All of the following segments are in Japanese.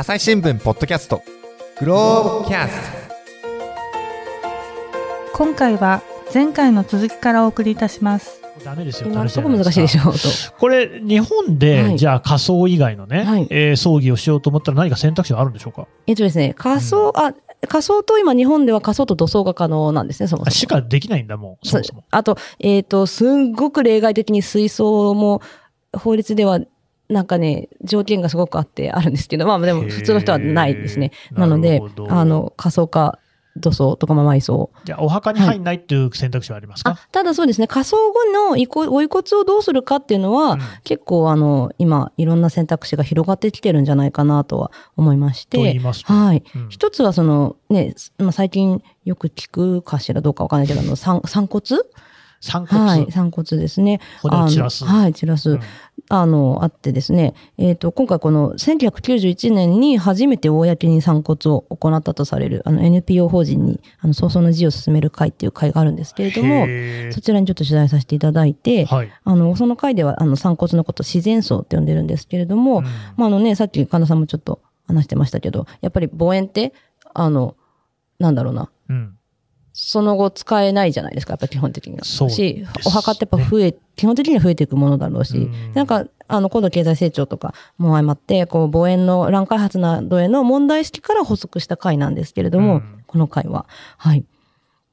朝日新聞ポッドキャスト。グローブキャス今回は前回の続きからお送りいたします。ダメですよ。今のとこ難しいでしょ。うと。これ、日本で、はい。じゃあ仮装以外のね、はい。えー葬儀をしようと思ったら何か選択肢があるんでしょうか？えっとですね、仮想、あ、仮想と今日本では仮想と土葬が可能なんですね、そもそも。あしかできないんだもん、そもそも。あと、えっ、と、すんごく例外的に水槽も法律では、なんかね、条件がすごくあってあるんですけど、まあでも普通の人はないですね。なので、あの、仮想か土葬とかまあ埋葬。じゃあ、お墓に入んないっていう選択肢はありますか、あ、ただそうですね、仮想後の遺骨お遺骨をどうするかっていうのは、うん結構あの、今、いろんな選択肢が広がってきてるんじゃないかなとは思いまして。はい。うん一つはその、ね、まあ、最近よく聞くかしらどうかわかんないけど、あの、散散骨？散骨、はい、散骨ですね。骨を散らす。はい、散らす。うんあの、あってですね、えっ、と、今回この1991年に初めて公に散骨を行ったとされる、あの NPO 法人に、あの、早々の字を進める会っていう会があるんですけれども、そちらにちょっと取材させていただいて、はい。あの、その会では、あの、散骨のこと自然葬って呼んでるんですけれども、うん。まあ、あのね、さっき神田さんもちょっと話してましたけど、やっぱり墓園って、あの、なんだろうな、うんその後使えないじゃないですか、やっぱり基本的には。そうし、お墓ってやっぱ増え、基本的には増えていくものだろうし、うんなんか、あの、高度経済成長とかも相まって、こう、墓園の乱開発などへの問題意識から発足した会なんですけれども、うんこの会は。はい。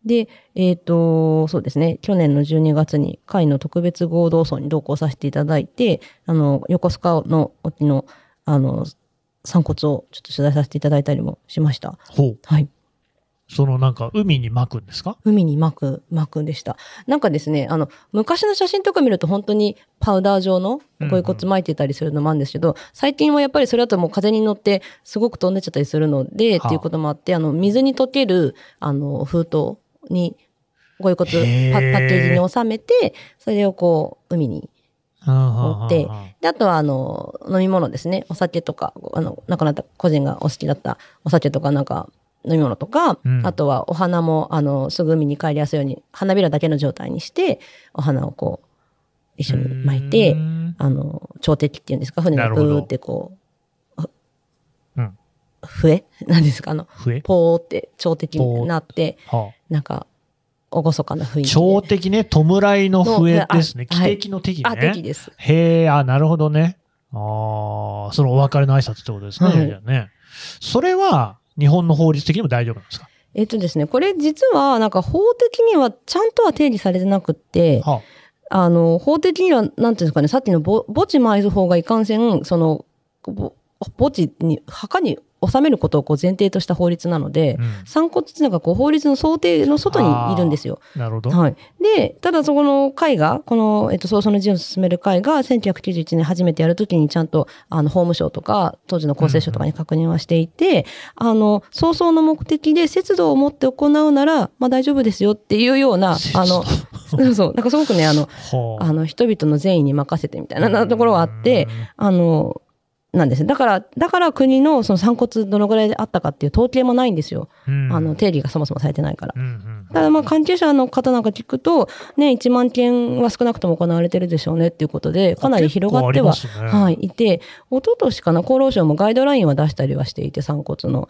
で、えっ、と、そうですね、去年の12月に会の特別合同葬に同行させていただいて、あの、横須賀の沖の、あの、散骨をちょっと取材させていただいたりもしました。ほう。はい。そのなんか、海に巻くんですか？海に巻く、巻くんでした。なんかですね、あの、昔の写真とか見ると本当にパウダー状のご遺骨巻いてたりするのもあるんですけど、最近はやっぱりそれだともう風に乗ってすごく飛んでっちゃったりするので、はあ。っていうこともあって、あの、水に溶ける、あの、封筒にご遺骨パへー。パッケージに収めて、それをこう、海に持ってで、あとは、あの、飲み物ですね。お酒とか、あの、亡くなった個人がお好きだったお酒とか、なんか、飲み物とか、うんあとはお花も、あの、すぐ海に帰りやすいように、花びらだけの状態にして、お花をこう、一緒に巻いてう、んあの、長笛っていうんですか、船がブーってこう、うん笛？なんですか？あの、笛？ポーって長笛になって、はなんか、おごそかな雰囲あ、気で。朝敵ね、弔いの笛ですね。汽笛の敵ね。あ、敵です。へえ、あ、なるほどね。ああ、そのお別れの挨拶ってことですね。はいね。それは、日本の法律的にも大丈夫なんですか？えっとですね、これ実はなんか法的にはちゃんとは定義されてなくって、はあ。の、法的には、なんていうんですかね、さっきの墓墓地埋蔵法がいかんせん、その、ぼ墓地に、墓に収めることをこう前提とした法律なので、うん散骨っていうのがこう法律の想定の外にいるんですよ。なるほど。はい。で、ただそこの会が、この、えっと、早々の字を進める会が、1991年初めてやるときにちゃんと、あの、法務省とか、当時の厚生省とかに確認はしていて、あの、早々の目的で節度を持って行うなら、まあ大丈夫ですよっていうような、あの、そうなんかすごくね、あの、はああの、人々の善意に任せてみたいななところがあって、あの、なんですね。だから、だから国のその散骨どのぐらいであったかっていう統計もないんですよ。うんあの、定義がそもそもされてないから。うんうんただまあ関係者の方なんか聞くと、ね、1万件は少なくとも行われてるでしょうねっていうことで、かなり広がっては、ねはい、いて、一昨年かな、厚労省もガイドラインは出したりはしていて、散骨の。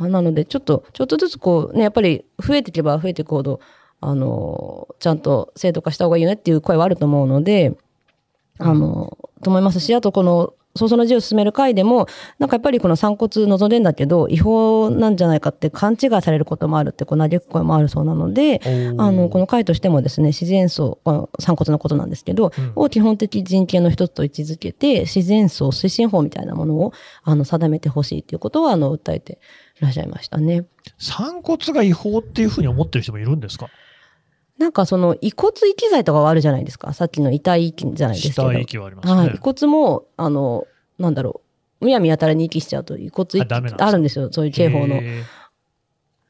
なので、ちょっと、ちょっとずつこう、ね、やっぱり増えていけば増えていくほど、あの、ちゃんと制度化した方がいいよねっていう声はあると思うので、あの、と思いますし、あとこの、早々の字を進める会でも、なんかやっぱりこの散骨望んでんだけど、違法なんじゃないかって勘違いされることもあるって、こう、嘆く声もあるそうなので、うあの、この会としてもですね、自然葬、散骨のことなんですけど、うんを基本的人権の一つと位置づけて、自然葬推進法みたいなものを、あの、定めてほしいということは、あの、訴えていらっしゃいましたね。散骨が違法っていうふうに思ってる人もいるんですか？なんかその遺骨遺棄罪とかはあるじゃないですか。さっきの遺体遺棄じゃないですけど。死体遺棄はありますね。はい。遺骨も、あの、なんだろう。むやみやたらに遺棄しちゃうと遺骨あるんですよ。そういう刑法の。へ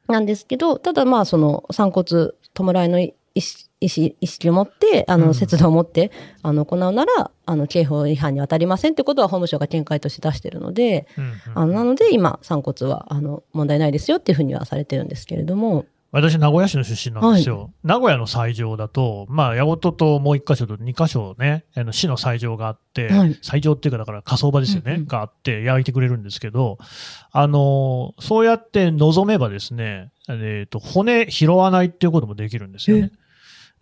なんですけど、ただまあその散骨、弔いの意識意識を持って、あの、うん節度を持って、あの、行うなら、あの、刑法違反に当たりませんってことは法務省が見解として出してるので、ーうんうんあの、なので今、散骨は、あの、問題ないですよっていうふうにはされてるんですけれども、私、名古屋市の出身なんですよ。名古屋の斎場だと、まあ、八事ともう一箇所と二箇所ね、あの市の斎場があって、はい斎場っていうか、だから火葬場ですよね、うんうんがあって焼いてくれるんですけど、あの、そうやって望めばですね、えっ、と、骨拾わないっていうこともできるんですよね。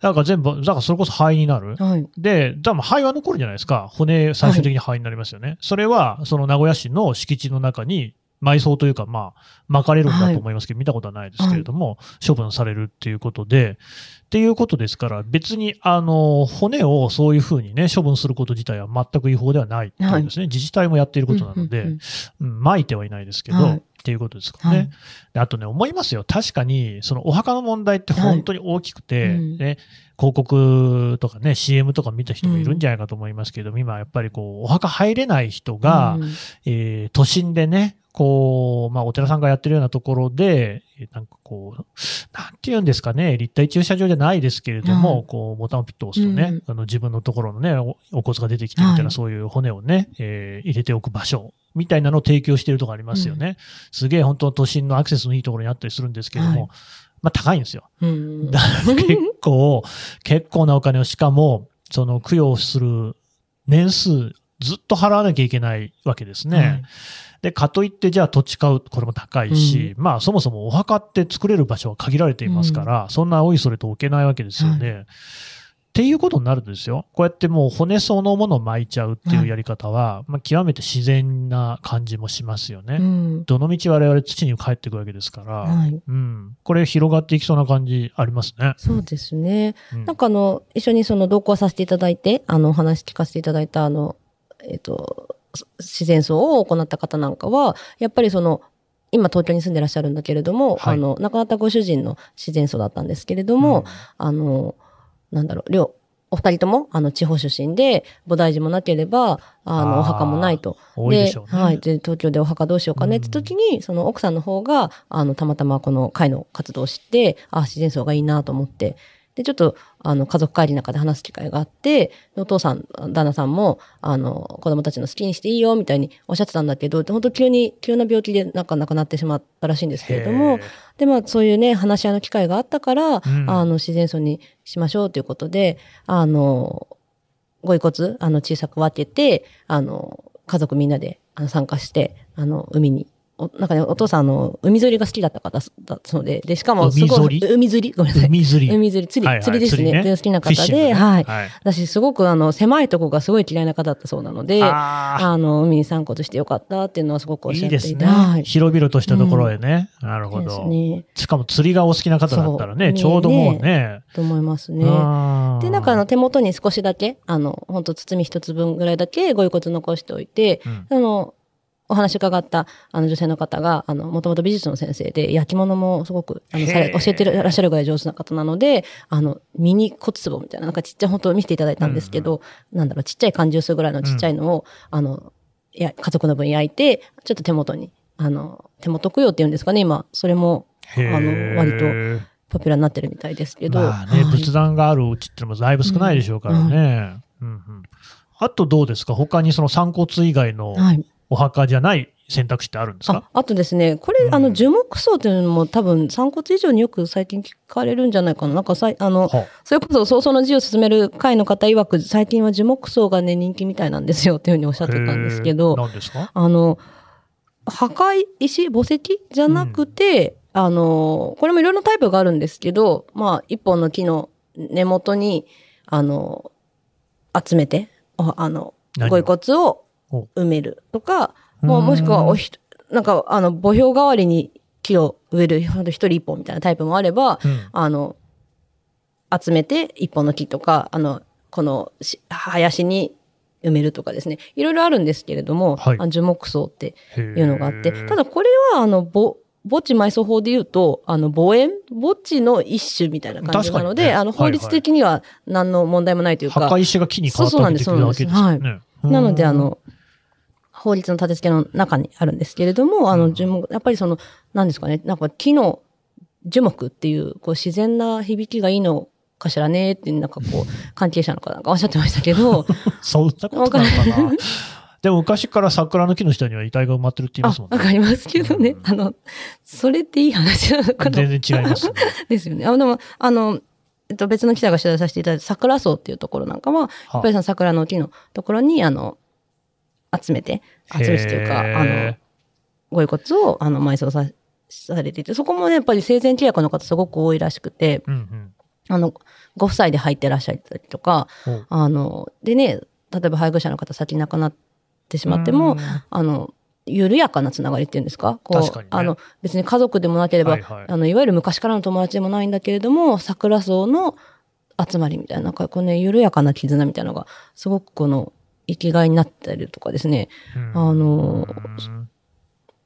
だから全部、だからそれこそ灰になる。はい。で、だからまあ灰は残るじゃないですか。骨、最終的に灰になりますよね。それは、その名古屋市の敷地の中に、埋葬というか、まあ、巻かれるんだと思いますけど、見たことはないですけれども、処分されるっていうことで、っていうことですから、別に、あの、骨をそういうふうにね、処分すること自体は全く違法ではないっていうんですね。自治体もやっていることなので、うんうんうん、巻いてはいないですけど、はいっていうことですかね。はい。であとね、思いますよ。確かに、そのお墓の問題って本当に大きくて、はいうん。ね、広告とかね、CM とか見た人もいるんじゃないかと思いますけども、今やっぱりこう、お墓入れない人が、うん。えー都心でね、こう、まあ、お寺さんがやってるようなところで、えーなんかこう、なんて言うんですかね、立体駐車場じゃないですけれども、はい。こう、ボタンをピッと押すとね、うん。あの自分のところのね、おお骨が出てきてみたいな、はい。そういう骨をね、えー入れておく場所みたいなのを提供しているところありますよね。すげえ本当都心のアクセスのいいところにあったりするんですけれども、はいまあ高いんですよ。うんだ結構、結構なお金を、しかも、その供養する年数、ずっと払わなきゃいけないわけですね。はいで、かといって、じゃあ土地買う、これも高いし、まあそもそもお墓って作れる場所は限られていますから、そんなおいそれと置けないわけですよね。っていうことになるとですよ、こうやってもう骨そのものを巻いちゃうっていうやり方は、まあ極めて自然な感じもしますよね。うんどのみち我々土に帰っていくわけですから、はいうん。これ広がっていきそうな感じありますね。そうですね。うんなんかあの、一緒にその同行させていただいて、あの、お話聞かせていただいた、あの、えっ、と、す自然葬を行った方なんかは、やっぱりその、今東京に住んでらっしゃるんだけれども、はいあの、亡くなったご主人の自然葬だったんですけれども、うんあの、なんだろう、両、お二人とも、あの、地方出身で、菩提寺もなければ、あの、お墓もないと。多いでしょうね。はい。で、東京でお墓どうしようかねって時に、その奥さんの方が、あの、たまたまこの会の活動を知って、あ、自然葬がいいなと思って、で、ちょっと、あの、家族会議の中で話す機会があって、でお父さん、旦那さんも、あの、子供たちの好きにしていいよ、みたいにおっしゃってたんだけど、本当急に、急な病気でなんか亡くなってしまったらしいんですけれどもで、まあ、そういうね、話し合いの機会があったから、うんあの、自然葬にしましょうということで、あの、ご遺骨、あの、小さく分けて、あの、家族みんなであの参加して、あの、海に。おなんかね、お父さん、あの、海釣りが好きだった方だったので、で、しかも、すごい、海釣海釣り？ごめんなさい。海釣り。海釣り、釣り、はいはい釣りですね。好きな方で、はい。はい。私、すごく、あの、狭いとこがすごい嫌いな方だったそうなので、ああの、海に散骨してよかったっていうのはすごくおあ、っしゃっていて、いいですねは。い。広々としたところへね。なるほど。ね。しかも釣りがお好きな方だったらね、ちょうどもうね。と思いますね。で、なんかあの手元に少しだけ、あの、本当包み一つ分ぐらいだけご遺骨残しておいて、うんあの、お話伺ったあの女性の方が、あの、もともと美術の先生で、焼き物もすごく、あの、され教えてらっしゃるぐらい上手な方なので、あの、ミニ骨壺みたいな、なんかちっちゃい、本当見せていただいたんですけど、なんだろう、ちっちゃい缶ジュースぐらいのちっちゃいのを、あの、いや、家族の分焼いて、ちょっと手元に、あの、手元供養っていうんですかね、今、それも、あの、割と、ポピュラーになってるみたいですけど。まあね、はい。仏壇があるうちってのもだいぶ少ないでしょうからね。うんうん。あとどうですか？他にその散骨以外のはい。お墓じゃない選択肢ってあるんですか？ああとですね、これ、うん。あの、樹木葬というのも多分、散骨以上によく最近聞かれるんじゃないかな。なんかさい、あの、はそれこそ、早々の字を進める会の方曰く、最近は樹木葬がね、人気みたいなんですよ、っていうふうにおっしゃってたんですけど、何ですか？あの、墓石、墓石じゃなくて、あの、これもいろいろなタイプがあるんですけど、まあ、一本の木の根元に、あの、集めて、おあの、ご遺骨をお埋めるとか、もうもしくはおひと、なんか、あの、墓標代わりに木を植える、ほんと一人一本みたいなタイプもあれば、うん。あの、集めて一本の木とか、あの、このし林に埋めるとかですね。いろいろあるんですけれども、はい。樹木葬っていうのがあって、ただこれは、あの、ぼ墓地埋葬法で言うと、あの、墓園？墓地の一種みたいな感じなので、ね。あの、法律的には何の問題もないというか、墓石が木に変わったそうそうなんです。だけですよね。なので、うんあ、の、法律の立て付けの中にあるんですけれども、あの、樹木、やっぱりその、何ですかね、なんか木の樹木っていう、こう、自然な響きがいいのかしらねって、なんかこう、関係者の方がおっしゃってましたけど、そんなことなのかな。でも昔から桜の木の下には遺体が埋まってるって言いますもんね。わかりますけどね。うんあの、それっていい話なのかな全然違いますね。ですよね。あでも、あの、えっと、別の記者が取材させていただいた桜荘っていうところなんかは、やっぱりその桜の木のところに、あの、集めて、集めてというか、あのへ、ご遺骨を、あの、埋葬さ、されていて、そこもね、やっぱり生前契約の方すごく多いらしくて、ーうん。あの、ご夫妻で入ってらっしゃったりとか、う。ん。おあの、でね、例えば配偶者の方先に亡くなってしまってもうん、あの、緩やかなつながりっていうんですか？こう、ね。あの、別に家族でもなければ、はいはい。あの、いわゆる昔からの友達でもないんだけれども、桜荘の集まりみたいな、なんかこうね、緩やかな絆みたいなのが、すごくこの、生きがいになったりとかですね、うんあのうん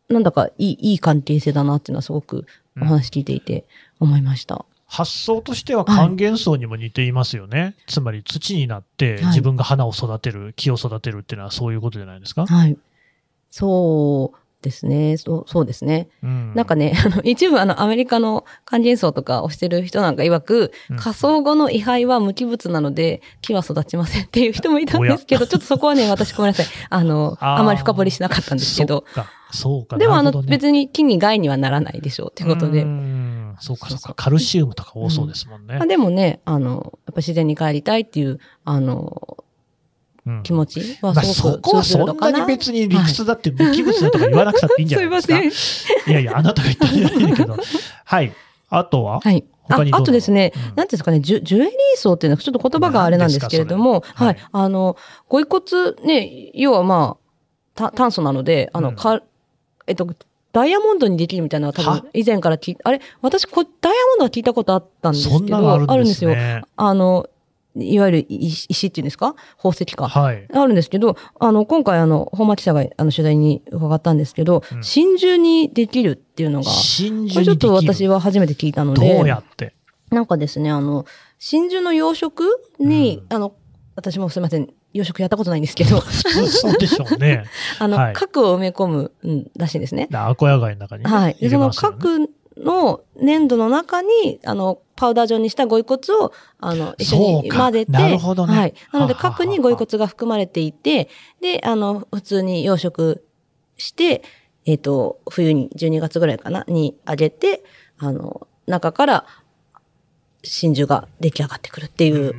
なんだかいい、いい関係性だなっていうのはすごくお話聞いていて思いました。発想としては還元層にも似ていますよね。つまり土になってはい自分が花を育てる、木を育てるっていうのはそういうことじゃないですか？はい。そうですね。そう、そうですね。うんなんかね、あの、一部あの、アメリカの還元層とかをしてる人なんか曰く、うん仮想後の位牌は無機物なので、木は育ちませんっていう人もいたんですけど、ちょっとそこはね、私ごめんなさい。あの、あまり深掘りしなかったんですけど、そっか、そうか。でもあの、別に木に害にはならないでしょうっていうことで。うんそうか、そうか。カルシウムとか多そうですもんねまあ、。でもね、あの、やっぱ自然に帰りたいっていう、あの、うん気持ち？はまあ、すごくそこはそんな。に別に理屈だって無機物だとか言わなくたっていいんじゃないですか。すいません。いやいや、あなたが言ったんじゃないんだけど。はい。あとははい。ああとですね、うんなんていうんですかね、ジュジュエリー層っていうのはちょっと言葉があれなんですけれども、何ですかそれはい。あの、ご遺骨ね、要はまあ、た炭素なので、あの、うんか、えっと、ダイヤモンドにできるみたいなのは多は？分以前から聞いあれ？私こ、ダイヤモンドは聞いたことあったんですけど、あるんですよ。ね。あの、いわゆる石石っていうんですか？宝石か。はい。あるんですけど、あの、今回あの、本間記者があの取材に伺ったんですけど、うん真珠にできるっていうのが、真これちょっと私は初めて聞いたのどで、うやって？なんかですね、あの、真珠の養殖に、うんあの、私もすみません、養殖やったことないんですけど、そうでしょうね。あの、はい核を埋め込む、うん、らしいんですね。アコヤ貝の中にね、はい。その核の粘土の中に、あの、パウダー状にしたご遺骨を、あの、一緒に混ぜて、なるほどねはい。なので、はははは核にご遺骨が含まれていて、で、あの、普通に養殖して、えっ、と、冬に12月ぐらいかな、にあげて、あの、中から真珠が出来上がってくるっていう、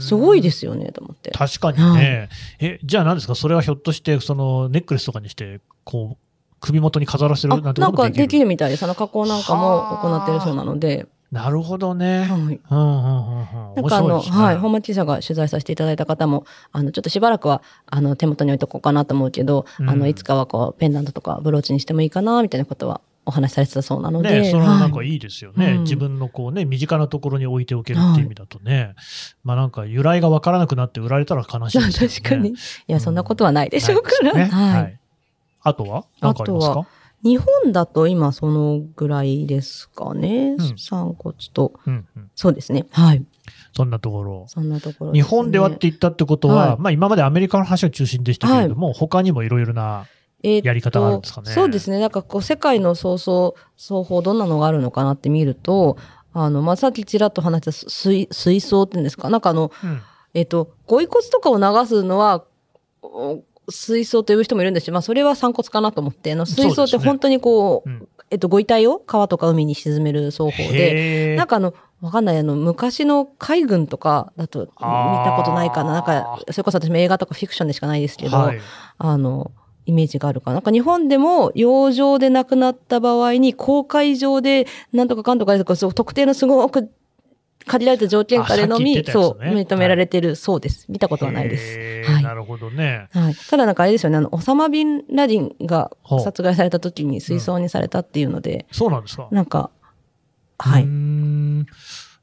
すごいですよね、と思って。確かにね。え、じゃあ何ですか？それはひょっとして、そのネックレスとかにして、こう、首元に飾らせるあなんてなんかできる？きるみたいです。あの加工なんかもはあ行ってるそうなので。なるほどね。はい。うんうんうんうん。なんかあの、ねはい、本町記者が取材させていただいた方も、あの、ちょっとしばらくは、あの、手元に置いとこうかなと思うけど、うんあの、いつかはこう、ペンダントとかブローチにしてもいいかな、みたいなことはお話しされてたそうなので。ね、それはなんかはいいいですよね、うん自分のこうね、身近なところに置いておけるっていう意味だとね、まあなんか由来がわからなくなって売られたら悲しいですね。確かに。いや、そんなことはないでしょうから。ねは。はいい。あとは？何かありますあとか日本だと今そのぐらいですかね？ん散骨と。うんうん。そうですね。はい。そんなところ。そんなところ日本ではって言ったってことは、はいまあ今までアメリカの話が中心でしたけれども、他にもいろいろな、やり方があるんですかねそうですね。なんかこう、世界の創造、双方、どんなのがあるのかなって見ると、あの、まあ、さっきちらっと話した水、水槽っていうんですか？なんかあの、うんえっ、と、ご遺骨とかを流すのは、お水槽という人もいるんですし、まあ、それは散骨かなと思って、あの、水槽って本当にこう、うん。えっと、ご遺体を川とか海に沈める双方で、なんかあの、わかんない、あの、昔の海軍とかだと見たことないかな。なんか、それこそ私も映画とかフィクションでしかないですけど、はい。あの、イメージがあるかな。なんか日本でも洋上で亡くなった場合に公海上でなんとかかんとかでとかそう特定のすごく限られた条件下でのみ、そう、認められてるそうです。見たことはないです。はいなるほどね。はい。ただなんかあれですよね、あの、オサマ・ビン・ラディンが殺害された時に水槽にされたっていうので、そうなんですか。なんか、はい。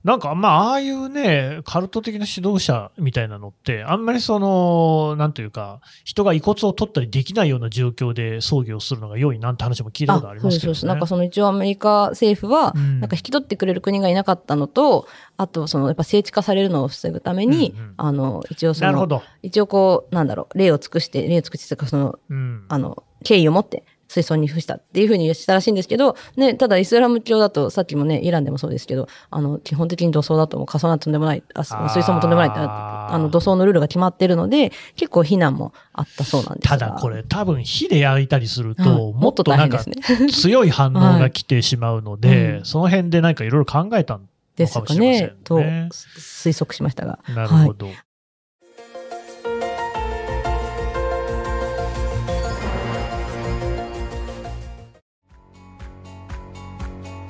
んなんか、まあ、ああいうね、カルト的な指導者みたいなのって、あんまりその、なんというか、人が遺骨を取ったりできないような状況で葬儀をするのが良いなんて話も聞いたことありますけどね。そうです。なんかその一応アメリカ政府は、うんなんか引き取ってくれる国がいなかったのと、あとそのやっぱ聖地化されるのを防ぐために、うんうんあの、一応その、なるほど。一応こう、なんだろう、例を尽くして、例を尽くしてその、うん。あの、敬意を持って水槽に付したっていうふうにしたらしいんですけど、ね、ただイスラム教だと、さっきもね、イランでもそうですけど、あの、基本的に土葬だともう仮想なんてとんでもない、あ水槽もとんでもないってあの、土葬のルールが決まってるので、結構非難もあったそうなんですが。ただこれ多分火で焼いたりすると、はいももっとなんか。強い反応が来てしまうので、はいうんその辺でなんかいろいろ考えたのですかねん、とね。推測しましたが。なるほど。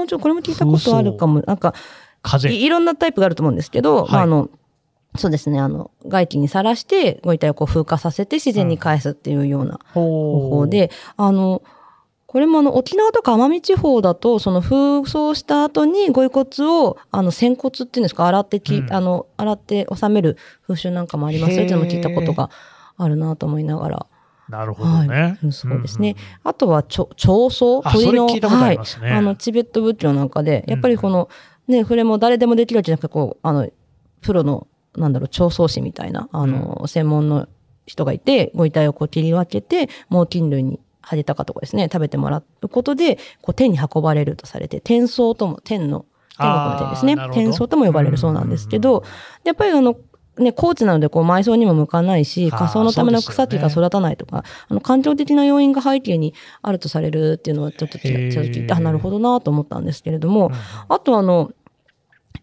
もちろんこれも聞いたことあるかも。なんか風。い、いろんなタイプがあると思うんですけど、はいまあ、あの、そうですね、あの、外気にさらして、ご遺体をこう風化させて自然に返すっていうような方方法。で、あの、これもあの、沖縄とか奄美地方だと、その風葬した後にご遺骨を、あの、仙骨っていうんですか、洗ってき、うんあの、洗って収める風習なんかもありますよっていうのも聞いたことへがあるなと思いながら。なるほどね。はい。そうですね。んんあとは、ちょ、長葬あ、それ聞いあの、チベット仏教なんかで、やっぱりこの、ね、これも誰でもできるわけじゃなくて、こう、あの、プロの、なんだろう、調葬師みたいな、あの、専門の人がいて、ご遺体をこう切り分けて、猛禽類に、ハゲタカとかですね、食べてもらうことで、こう、天に運ばれるとされて、天葬とも、天の、天国の天ですね。天葬とも呼ばれるそうなんですけうんど、やっぱりあの、ね、高地なので、こう、埋葬にも向かないし、仮想のための草木が育たないとか、あの、環境的な要因が背景にあるとされるっていうのは、ちょっとちへーちょっと聞いて、あ、なるほどなと思ったんですけれども、うん。あとあの、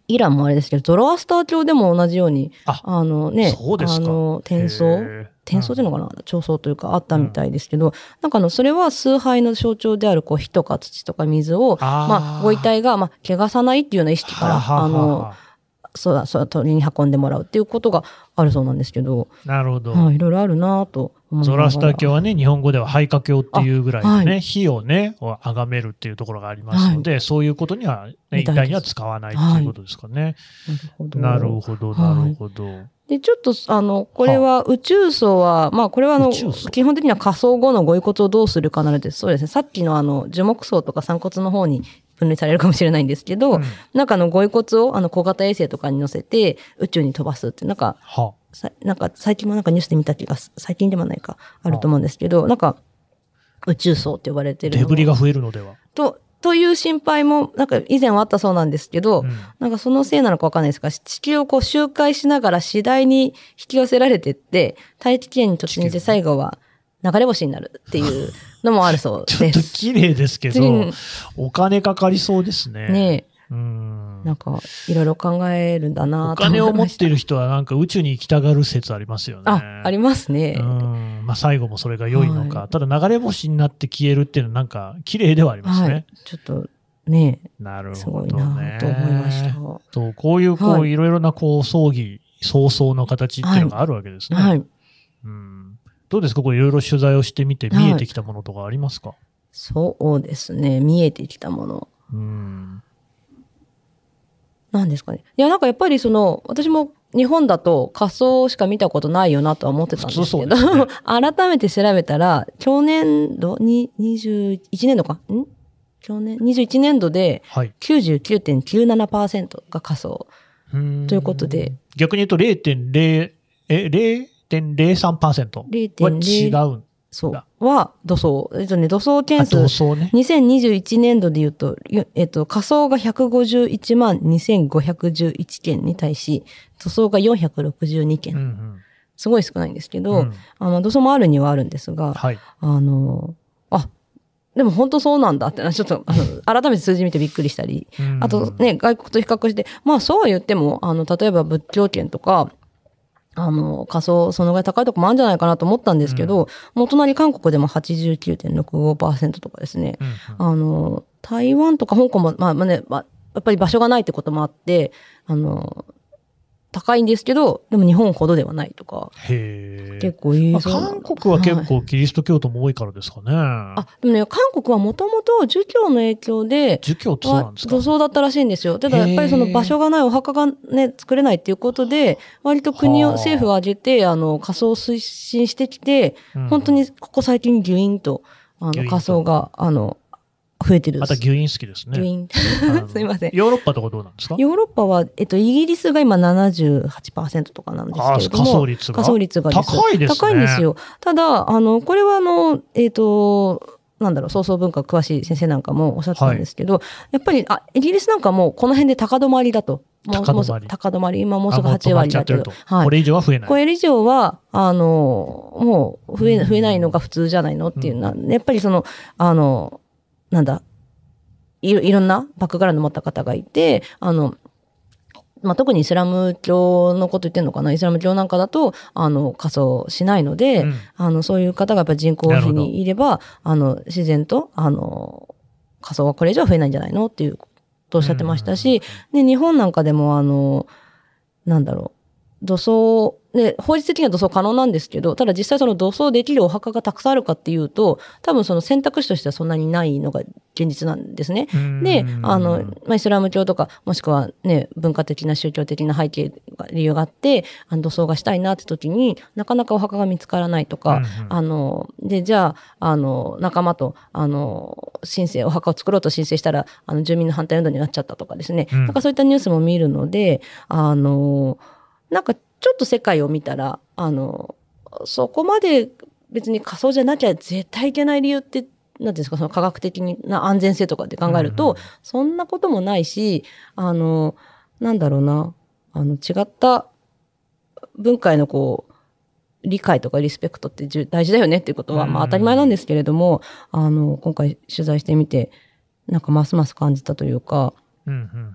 イランもあれですけど、ゾロアスター教でも同じように、ああのね、あの、転へ送ー。転送っていうのかな？調送というかあったみたいですけど、なんかあの、それは崇拝の象徴である、こう、火とか土とか水を、あー。まあ、ご遺体が、まあ、汚さないっていうような意識から、あの、そそ鳥に運んでもらうっていうことがあるそうなんですけど、なるほど。はい、いろいろあるなと思いながら。ゾラスター教はね、日本語では廃火教っていうぐらいでね、あはい。火をね、を崇めるっていうところがありますので、そういうことには、ね、一体には使わないっていうことですかね。なるほど、はい。なるほど。で、ちょっと、あの、これは宇宙層は、まあ、これはあの、基本的には仮想後のご遺骨をどうするかなので、そうですね、さっきのあの、樹木層とか散骨の方に分類されるかもしれないんですけど、うん。なんかあの、ご遺骨をあの、小型衛星とかに乗せて宇宙に飛ばすって、なんか、はさなんか最近もなんかニュースで見た気がす、最近でもないか、あると思うんですけど、なんか、宇宙層って呼ばれてるのデブリが増えるのでは？と、という心配も、なんか以前はあったそうなんですけど、うん。なんかそのせいなのかわかんないですが、地球をこう周回しながら次第に引き寄せられてって、大気圏に突入して最後は流れ星になるっていうのもあるそう ちょっとです。綺麗ですけど次、お金かかりそうですね。ねうんえ、なんかいろいろ考えるんだなお金を持ってる人はなんか宇宙に行きたがる説ありますよね。あ、ありますね。うん。まあ最後もそれが良いのか。はいただ流れ星になって消えるっていうのはなんか綺麗ではありますね。はい。ちょっとね、なるすほどごいなね。と思いました。そう、こういうこう、はいいろいろなこう葬儀、葬送の形っていうのがあるわけですね。はい。うん。どうですか？これいろいろ取材をしてみて見えてきたものとかありますか、そうですね。見えてきたもの。うん。なんですかね。いや、なんかやっぱりその、私も日本だと仮想しか見たことないよなとは思ってたんですけど、普通そうで 改めて調べたら、去年度に、21年度か？ん？去年、21年度ではい。99.97%が仮想。うんということで。逆に言うと0.0、え、0.03%は違0.0う。そう。は、土葬。えっとね、土葬あ、件数同。窓ね。2021年度で言うと、ゆえっと、仮想が151万2511件に対し、塗装が462件。うんうん。すごい少ないんですけど、うんあの、塗装もあるにはあるんですが、はい。あの、あ、でも本当そうなんだってちょっと、あの、改めて数字見てびっくりしたり、うんあと、ね、外国と比較して、まあそうは言っても、あの、例えば仏教圏とか、あの、仮想、そのぐらい高いとこもあるんじゃないかなと思ったんですけど、もう隣韓国でも89.65%とかですね、うんうん。あの、台湾とか香港も、まあまあね、まあ、やっぱり場所がないってこともあって、あの、高いんですけど、でも日本ほどではないとか、へえ。結構いいまあ韓国は結構キリスト教徒も多いからですかね。あ、でもね、韓国はもともと儒教の影響で、儒教ってそうなんですか？土葬だったらしいんですよ。ただやっぱりその場所がないお墓がね、作れないっていうことで、割と国を、はあ。政府を挙げて、あの、仮装を推進してきて、うん本当にここ最近ギュインと、あの、仮装が、あの、増えてる。また牛イン好きですね。ギュイン。あの すいませんヨーロッパとかどうなんですか？ヨーロッパは、えっと、イギリスが今78%とかなんですああ、けれども。仮想率が？仮想率が高いですね。高いんです。よ。ただ、あの、これはあの、えっ、と、なんだろう、創造文化詳しい先生なんかもおっしゃってたんですけど、やっぱり、あ、イギリスなんかもうこの辺で高止まりだと。もう高止まり高止まり。今もうすぐあもう8割だけど。はいこ。れ以上は増えない。これ以上は、あの、もう増え、増えないのが普通じゃないのっていうのは、やっぱりその、あの、なんだ、いろいろんなバックグラウンド持った方がいて、あの、まあ、特にイスラム教のこと言ってるのかな？イスラム教なんかだと、あの、仮装しないので、うん。あの、そういう方がやっぱり人口比にいれば、あの、自然と、あの、仮装はこれ以上は増えないんじゃないの？っていうことをおっしゃってましたし、で、日本なんかでも、あの、なんだろう、土葬、ね、法律的には土葬可能なんですけど、ただ実際その土葬できるお墓がたくさんあるかっていうと、多分その選択肢としてはそんなにないのが現実なんですね。で、あの、まあ、イスラム教とか、もしくはね、文化的な宗教的な背景が、理由があって、あの、土葬がしたいなって時になかなかお墓が見つからないとか、うんうんあの、で、じゃあ、あの、仲間と、あの、申請、お墓を作ろうと申請したら、あの、住民の反対運動になっちゃったとかですね。うんなんかそういったニュースも見るので、あの、なんかちょっと世界を見たら、あの、そこまで別に仮想じゃなきゃ絶対いけない理由って、なんですか、その科学的な安全性とかって考えると、うんうんそんなこともないし、あの、なんだろうな、あの、違った文化へのこう、理解とかリスペクトって大事だよねっていうことは、まあうん当たり前なんですけれども、あの、今回取材してみて、なんかますます感じたというか、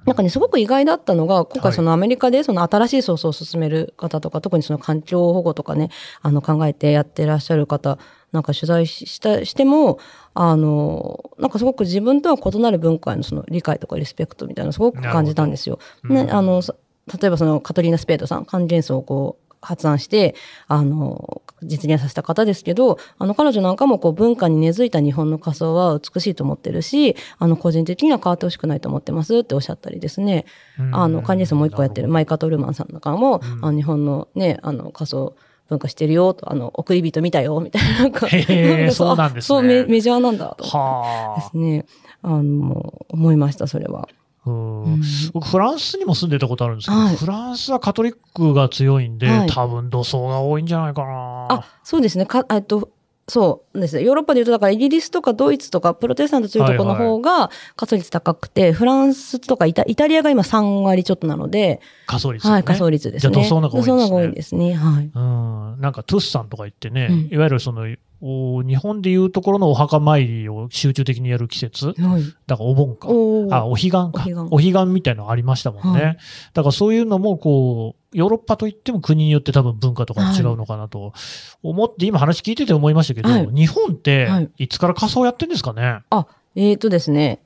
なんかね、すごく意外だったのが、今はい。回そのアメリカでその新しい創造を進める方とか、特にその環境保護とかね、あの考えてやってらっしゃる方、なんか取材した、しても、あの、なんかすごく自分とは異なる文化へのその理解とかリスペクトみたいなのすごく感じたんですよ。ね、なるほど。あの、そ例えばそのカトリーナ・スペードさん、還元層をこう、発案して、あの、実現させた方ですけど、あの、彼女なんかもこう、文化に根付いた日本の仮想は美しいと思ってるし、あの、個人的には変わってほしくないと思ってますっておっしゃったりですね。うんあの、管理層もう一個やってる、マイカ・トルマンさんなんかも、うんあの日本のね、あの、仮想文化してるよと、あの、送り人見たよ、みたいな、なんか。そうなんですねあそうメ、メジャーなんだ、と。はあです。ね。あの、思いました、それは。う僕、フランスにも住んでたことあるんですけど、はいフランスはカトリックが強いんで、はい多分土葬が多いんじゃないかな。あ、そうですね。か、えっと、そうですね。ヨーロッパで言うと、だからイギリスとかドイツとかプロテスタント強いところの方が仮想率高くて、フランスとかイタイタリアが今3割ちょっとなので、仮想率、ね。はい、仮想率ですね。じゃあ土葬の方が多いんですね土葬の方が多いですね。はい。うん、なんかトゥッサンとか言ってね、うんいわゆるそのお日本でいうところのお墓参りを集中的にやる季節、はい。だからお盆か、あお彼岸か、お彼岸。みたいなのありましたもんね、はい。だからそういうのもこう、ヨーロッパといっても国によって多分文化とか違うのかなと思って、今話聞いてて思いましたけど、はい。日本ってはい。いつから仮装やってんですかね、あ、えーとですね。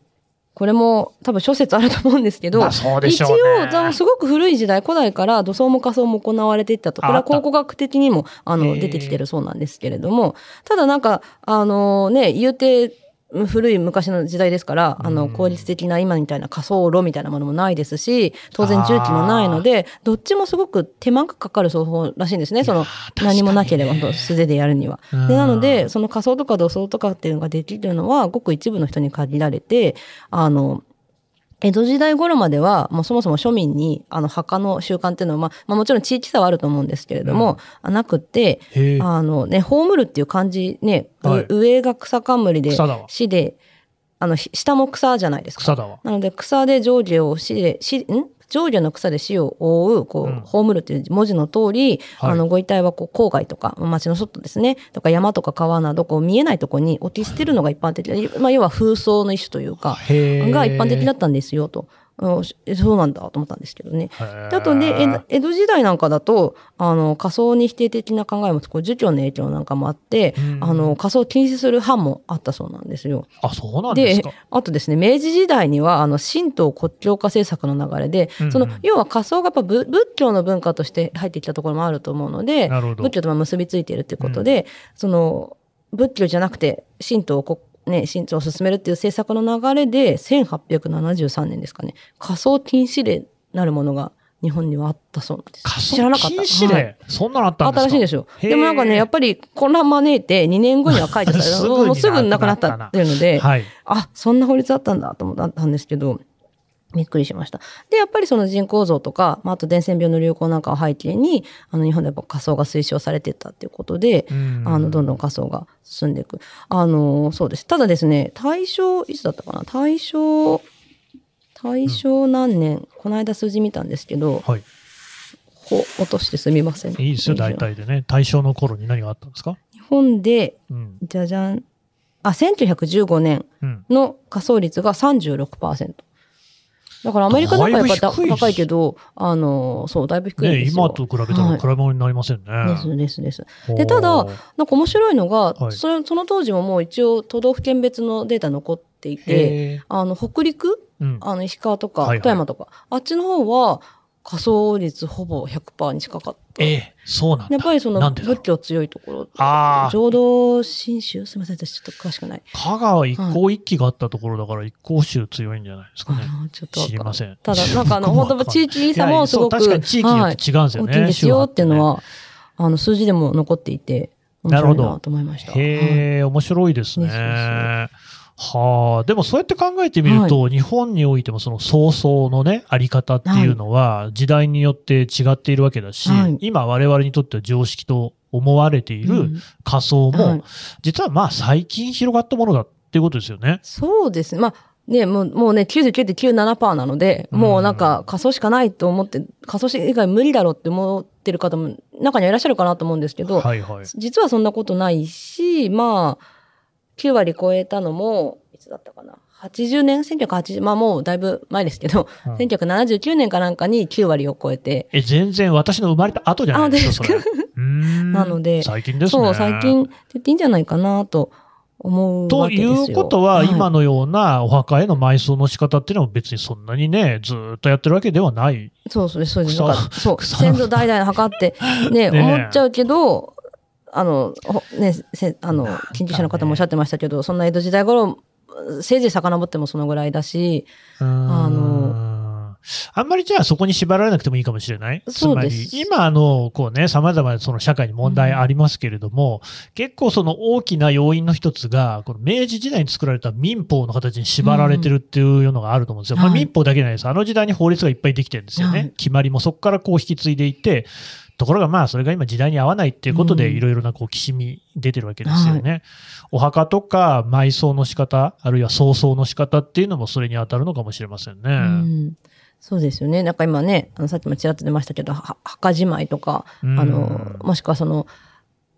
これも多分諸説あると思うんですけど、まあそうでし一。応、すごく古い時代、古代から土葬も仮装も行われていったと。これは考古学的にも、あの、出てきてるそうなんですけれども、ただなんか、あのね、言うて、古い昔の時代ですから、あの、うん効率的な今みたいな仮想炉みたいなものもないですし、当然重機もないので、どっちもすごく手間がかかる奏法らしいんですね。その、何もなければ、素手でやるには。うんで、なので、その仮想とか土葬とかっていうのができるのは、ごく一部の人に限られて、あの、江戸時代頃までは、もうそもそも庶民に、あの、墓の習慣っていうのは、まあ、まあもちろん地域差はあると思うんですけれども、なくって、あのね、葬るっていう漢字ね、うはい上が草冠で、死で、あの、ひ下も草じゃないですか。草だわ。なので、草で上下を死で、死、ん上下の草で死を覆う、こう葬るっていう文字の通り、はい。あの、ご遺体はこう、郊外とか、町の外ですね、とか山とか川など、こう、見えないところに置き捨てるのが一般的で、まあ、要は風葬の一種というか、が一般的だったんですよ、と。そうなんだと思ったんですけどね。あとね、江戸時代なんかだと、あの、仮想に否定的な考えも、こう儒教の影響なんかもあって、うんあの、仮想を禁止する派もあったそうなんですよ。あ、そうなんですか。あとですね、明治時代には、あの、神道国教化政策の流れで、うんうんその、要は仮想がやっぱ仏仏教の文化として入ってきたところもあると思うので、仏教とまあ結びついているということで、その、仏教じゃなくて、神道をこね、神道を進めるっていう政策の流れで、1873年ですかね、仮想禁止令なるものが日本にはあったそうなんです。仮知らなかった。禁止令、はいそんなのあったんですか？新しいんですよ。でもなんかね、やっぱり混乱招いて2年後には解除された。にもうすぐなくなったっていうので、はい。あ、そんな法律あったんだと思ったんですけど、びっくりしました。で、やっぱりその人口増とか、まあ、あと伝染病の流行なんかを背景に、あの、日本でやっぱ仮想が推奨されてったっていうことで、うんあの、どんどん仮想が進んでいく。あの、そうです。ただですね、大正、いつだったかな？大正、大正何年、この間数字見たんですけど、はい。ほ落としてすみません。いいですよ、大体でね。大正の頃に何があったんですか？日本で、うん。じゃじゃん。あ、1915年うん。の仮想率が36%。だからアメリカなんかやっぱ高いけど、あの、そう、だいぶ低いですよ。今と比べたら比べ物になりませんね。ですですです。ほうでただなんか面白いのが、はいそれその当時ももう一応都道府県別のデータ残っていて、あの、北陸？うん。あの、石川とかはいはい富山とか、あっちの方は仮想率ほぼ100%に近かった。ええ、そうなんだ。やっぱりその仏教強いところ、あー浄土真宗すみません、私ちょっと詳しくない。香川一向一揆があったところだから一向宗強いんじゃないですかね。あのちょっと知りません。ただ、なんかあの、本当地域差もすごく、確かに地域によって違うんですよね。大きいんですよっていうの宗は、あの、数字でも残っていて、面なるほど白いなと思いました。はいへえ、面白いですね。はあ、でもそうやって考えてみると、日本においてもその曹操のね、あり方っていうのは、時代によって違っているわけだし、はい今我々にとっては常識と思われているうん仮想も、はい実はまあ最近広がったものだっていうことですよね。そうですね。まあ、ね、もう、もうね、99.97%なので、うんもうなんか仮想しかないと思って、仮想以外無理だろうって思ってる方も中にはいらっしゃるかなと思うんですけど、はいはい。実はそんなことないし、まあ、9割超えたのも、いつだったかな？80年 ?1980、まあもうだいぶ前ですけど、うん1979年かなんかに9割を超えて、え、全然私の生まれた後じゃないですか、それ。うーんなので最近ですね。そう、最近って言っていいんじゃないかなと思うわとけですよ。いうことは、い今のようなお墓への埋葬の仕方っていうのも別にそんなにね、ずーっとやってるわけではない。そうそうです、そうです。そう、草先祖代々測って、ね、思っちゃうけど、あの、ほね、せあの、研究者の方もおっしゃってましたけど、そんな江戸時代頃、せいぜい遡ってもそのぐらいだし、あのあんまりじゃあそこに縛られなくてもいいかもしれない？つまり、今あの、こうね、様々なその社会に問題ありますけれども、結構その大きな要因の一つが、この明治時代に作られた民法の形に縛られてるっていうのがあると思うんですよ。まあはい民法だけじゃないです。あの時代に法律がいっぱいできてるんですよね。はい。決まりもそこからこう引き継いでいて、ところがまあそれが今時代に合わないっていうことでうんいろいろなこうきしみ出てるわけですよね。お墓とか埋葬の仕方、あるいは葬送の仕方っていうのもそれに当たるのかもしれませんね。うんそうですよね。なんか今ね、あのさっきもちらっと出ましたけど、は墓じまいとか、うんあの、もしくはその、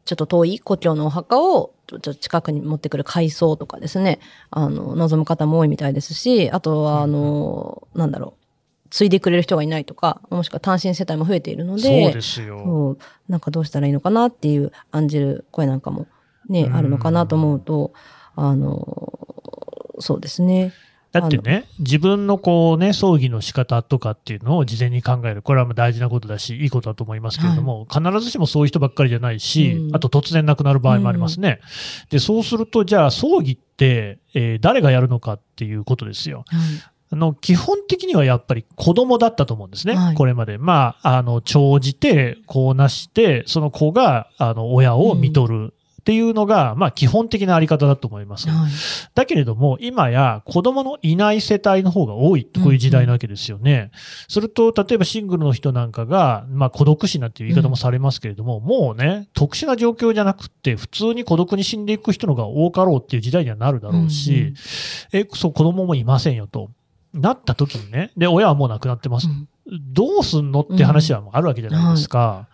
ちょっと遠い故郷のお墓をちょっと近くに持ってくる改装とかですね、あの、望む方も多いみたいですし、あとは、あの、なんだろう、継いでくれる人がいないとか、もしくは単身世帯も増えているので、そうですよ。なんかどうしたらいいのかなっていう案じる声なんかもね、うんあるのかなと思うと、あの、そうですね。だってね、自分のこうね、葬儀の仕方とかっていうのを事前に考える。これは大事なことだし、いいことだと思いますけれども、必ずしもそういう人ばっかりじゃないし、うんあと突然亡くなる場合もありますね。で、そうすると、じゃあ葬儀って、えー誰がやるのかっていうことですよ。あの、基本的にはやっぱり子供だったと思うんですね。はいこれまで。まあ、あの、長じて、こうなして、その子が、あの、親を見とるっていうのが、まあ、基本的なあり方だと思います。はいだけれども、今や子供のいない世帯の方が多い、こういう時代なわけですよね。すると、例えばシングルの人なんかが、まあ孤独死なんていう言い方もされますけれども、もうね、特殊な状況じゃなくって、普通に孤独に死んでいく人の方が多かろうっていう時代にはなるだろうし、うんうんえ、そう、子供もいませんよと。なった時にね、で、親はもう亡くなってます。どうすんのって話はもうあるわけじゃないですか。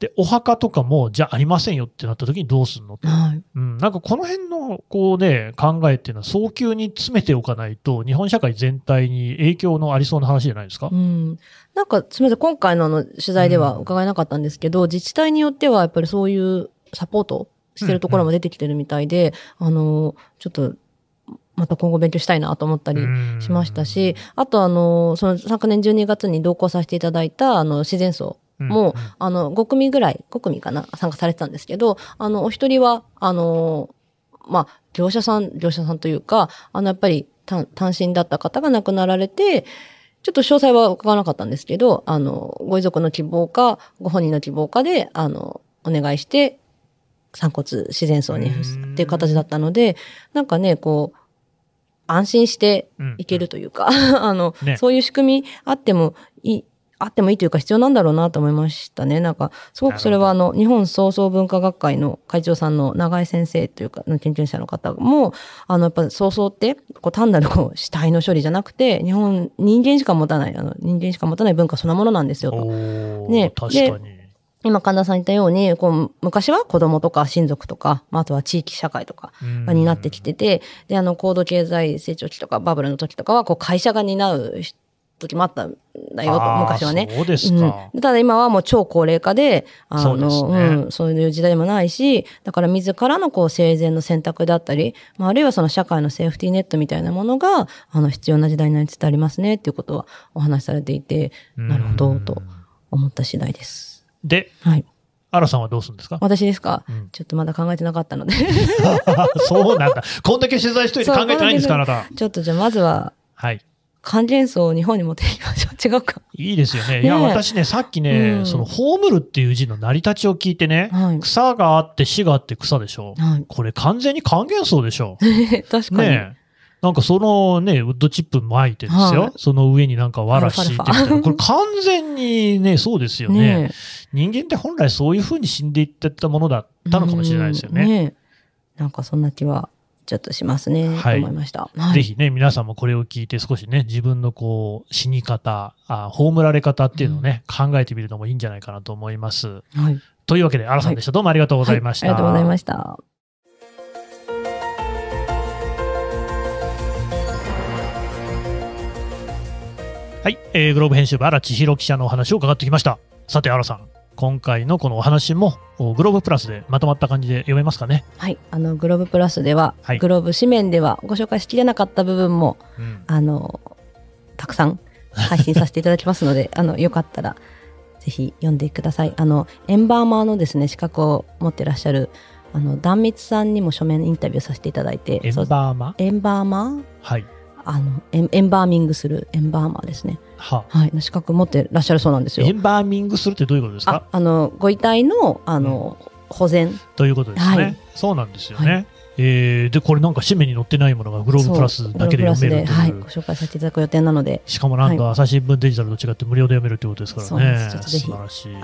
で、お墓とかも、じゃあありませんよってなった時にどうするのと。はい。うん、なんかこの辺の、こうね、考えっていうのは早急に詰めておかないと、日本社会全体に影響のありそうな話じゃないですかう。ん。なんか、すみません、今回のあの取材では伺えなかったんですけど、自治体によってはやっぱりそういうサポートしてるところも出てきてるみたいで、あの、ちょっと、また今後勉強したいなと思ったりしましたし、あとあの、その昨年12月に同行させていただいたあの自然層うん、もう、ん。あの、5組ぐらい、5組かな、参加されてたんですけど、あの、お一人は、あの、まあ、業者さん、業者さんというか、あの、やっぱり単単身だった方が亡くなられて、ちょっと詳細は伺わなかったんですけど、あの、ご遺族の希望か、ご本人の希望かで、あの、お願いして、散骨自然層にうんっていう形だったので、なんかね、こう、安心してうんいけるというか、あの、ねそういう仕組みあってもいい、あってもいいというか必要なんだろうなと思いましたね。なんか、すごくそれはあの、日本創造文化学会の会長さんの長井先生というか、の研究者の方も、あの、やっぱ創造って、こう単なるこう死体の処理じゃなくて、日本、人間しか持たない、あの、人間しか持たない文化そのものなんですよと。ね確かに。今神田さん言ったように、こう、昔は子供とか親族とか、まああとは地域社会とか、うんが担ってきてて、で、あの、高度経済成長期とかバブルの時とかは、こう、会社が担う時もあったんだよと、昔はね。そうですか。うん、ただ今はもう超高齢化で、あそうねうん、そういう時代でもないし、だから自らのこう生前の選択だったり、まあ、あるいはその社会のセーフティーネットみたいなものが、あの、必要な時代になりつつありますね、っていうことはお話しされていて、なるほど、と思った次第です。で、はい。アラさんはどうするんですか？私ですか、うんちょっとまだ考えてなかったので。そうなんだ。こんだけ取材しといて考えてないんですか、あなた。ちょっとじゃあまずは、はい。関連層を日本に持っていきましょう。違うか。いいですよね。いや、私ね、さっきね、うんその、葬るっていう字の成り立ちを聞いてね、はい草があって死があって草でしょ。はい。これ完全に還元層でしょ。確かに。ねえ。なんかそのね、ウッドチップ巻いてですよ。はいその上になんか藁敷いてみたいな。これ完全にね、そうですよね。ね人間って本来そういう風に死んでいってたものだったのかもしれないですよね。うんねなんかそんな気はちょっとしますね。はいと思いました。はいぜひね、皆さんもこれを聞いて少しね、自分のこう、死に方、あ葬られ方っていうのをね、考えてみるのもいいんじゃないかなと思います。はい。というわけで、アラさんでした。どうもありがとうございました。はいありがとうございました。はい、えーグローブ編集部荒千尋記者のお話を伺ってきました。さて、荒さん、今回のこのお話も、おグローブプラスでまとまった感じで読めますかね？はい。あの、グローブプラスでは、はいグローブ紙面ではご紹介しきれなかった部分も、うん。あの、たくさん配信させていただきますので、あの、よかったら、ぜひ読んでください。あの、エンバーマーのですね、資格を持ってらっしゃる、あの、壇蜜さんにも書面インタビューさせていただいて、エンバーマエンバーマー？はい。あのエン、エンバーミングするエンバーマーですね。は。はい。の資格持ってらっしゃるそうなんですよエ。ンバーミングするってどういうことですあか、あの、ご遺体の、あの、保全。ということですね。はいそうなんですよね。はえーで、これなんか紙面に載ってないものがグローブプラスだけで読めるという。はい。ご紹介させていただく予定なので、しかもなんか朝日新聞デジタルと違って無料で読めるということですからね。素晴らしい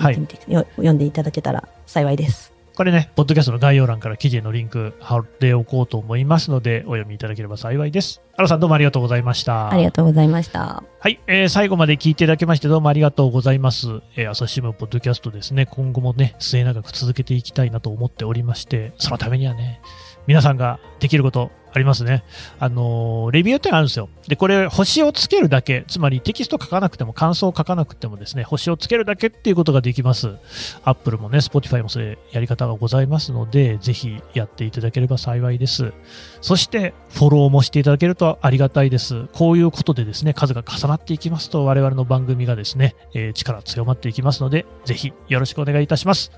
はい読んでいただけたら幸いです。これね、ポッドキャストの概要欄から記事へのリンク貼っておこうと思いますので、お読みいただければ幸いです。アラさんどうもありがとうございました。ありがとうございました。はい、えー最後まで聞いていただきましてどうもありがとうございます。えー朝日新聞ポッドキャストですね、今後もね、末永く続けていきたいなと思っておりまして、そのためにはね、皆さんができることありますね。あのーレビューってあるんですよ。で、これ、星をつけるだけ、つまりテキスト書かなくても、感想を書かなくてもですね、星をつけるだけっていうことができます。アップルもね、Spotify もそれやり方がございますので、ぜひやっていただければ幸いです。そして、フォローもしていただけるとありがたいです。こういうことでですね、数が重なっていきますと、我々の番組がですね、えー力強まっていきますので、ぜひよろしくお願いいたします。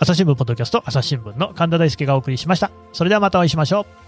朝日新聞ポッドキャスト、朝日新聞の神田大輔がお送りしました。それではまたお会いしましょう。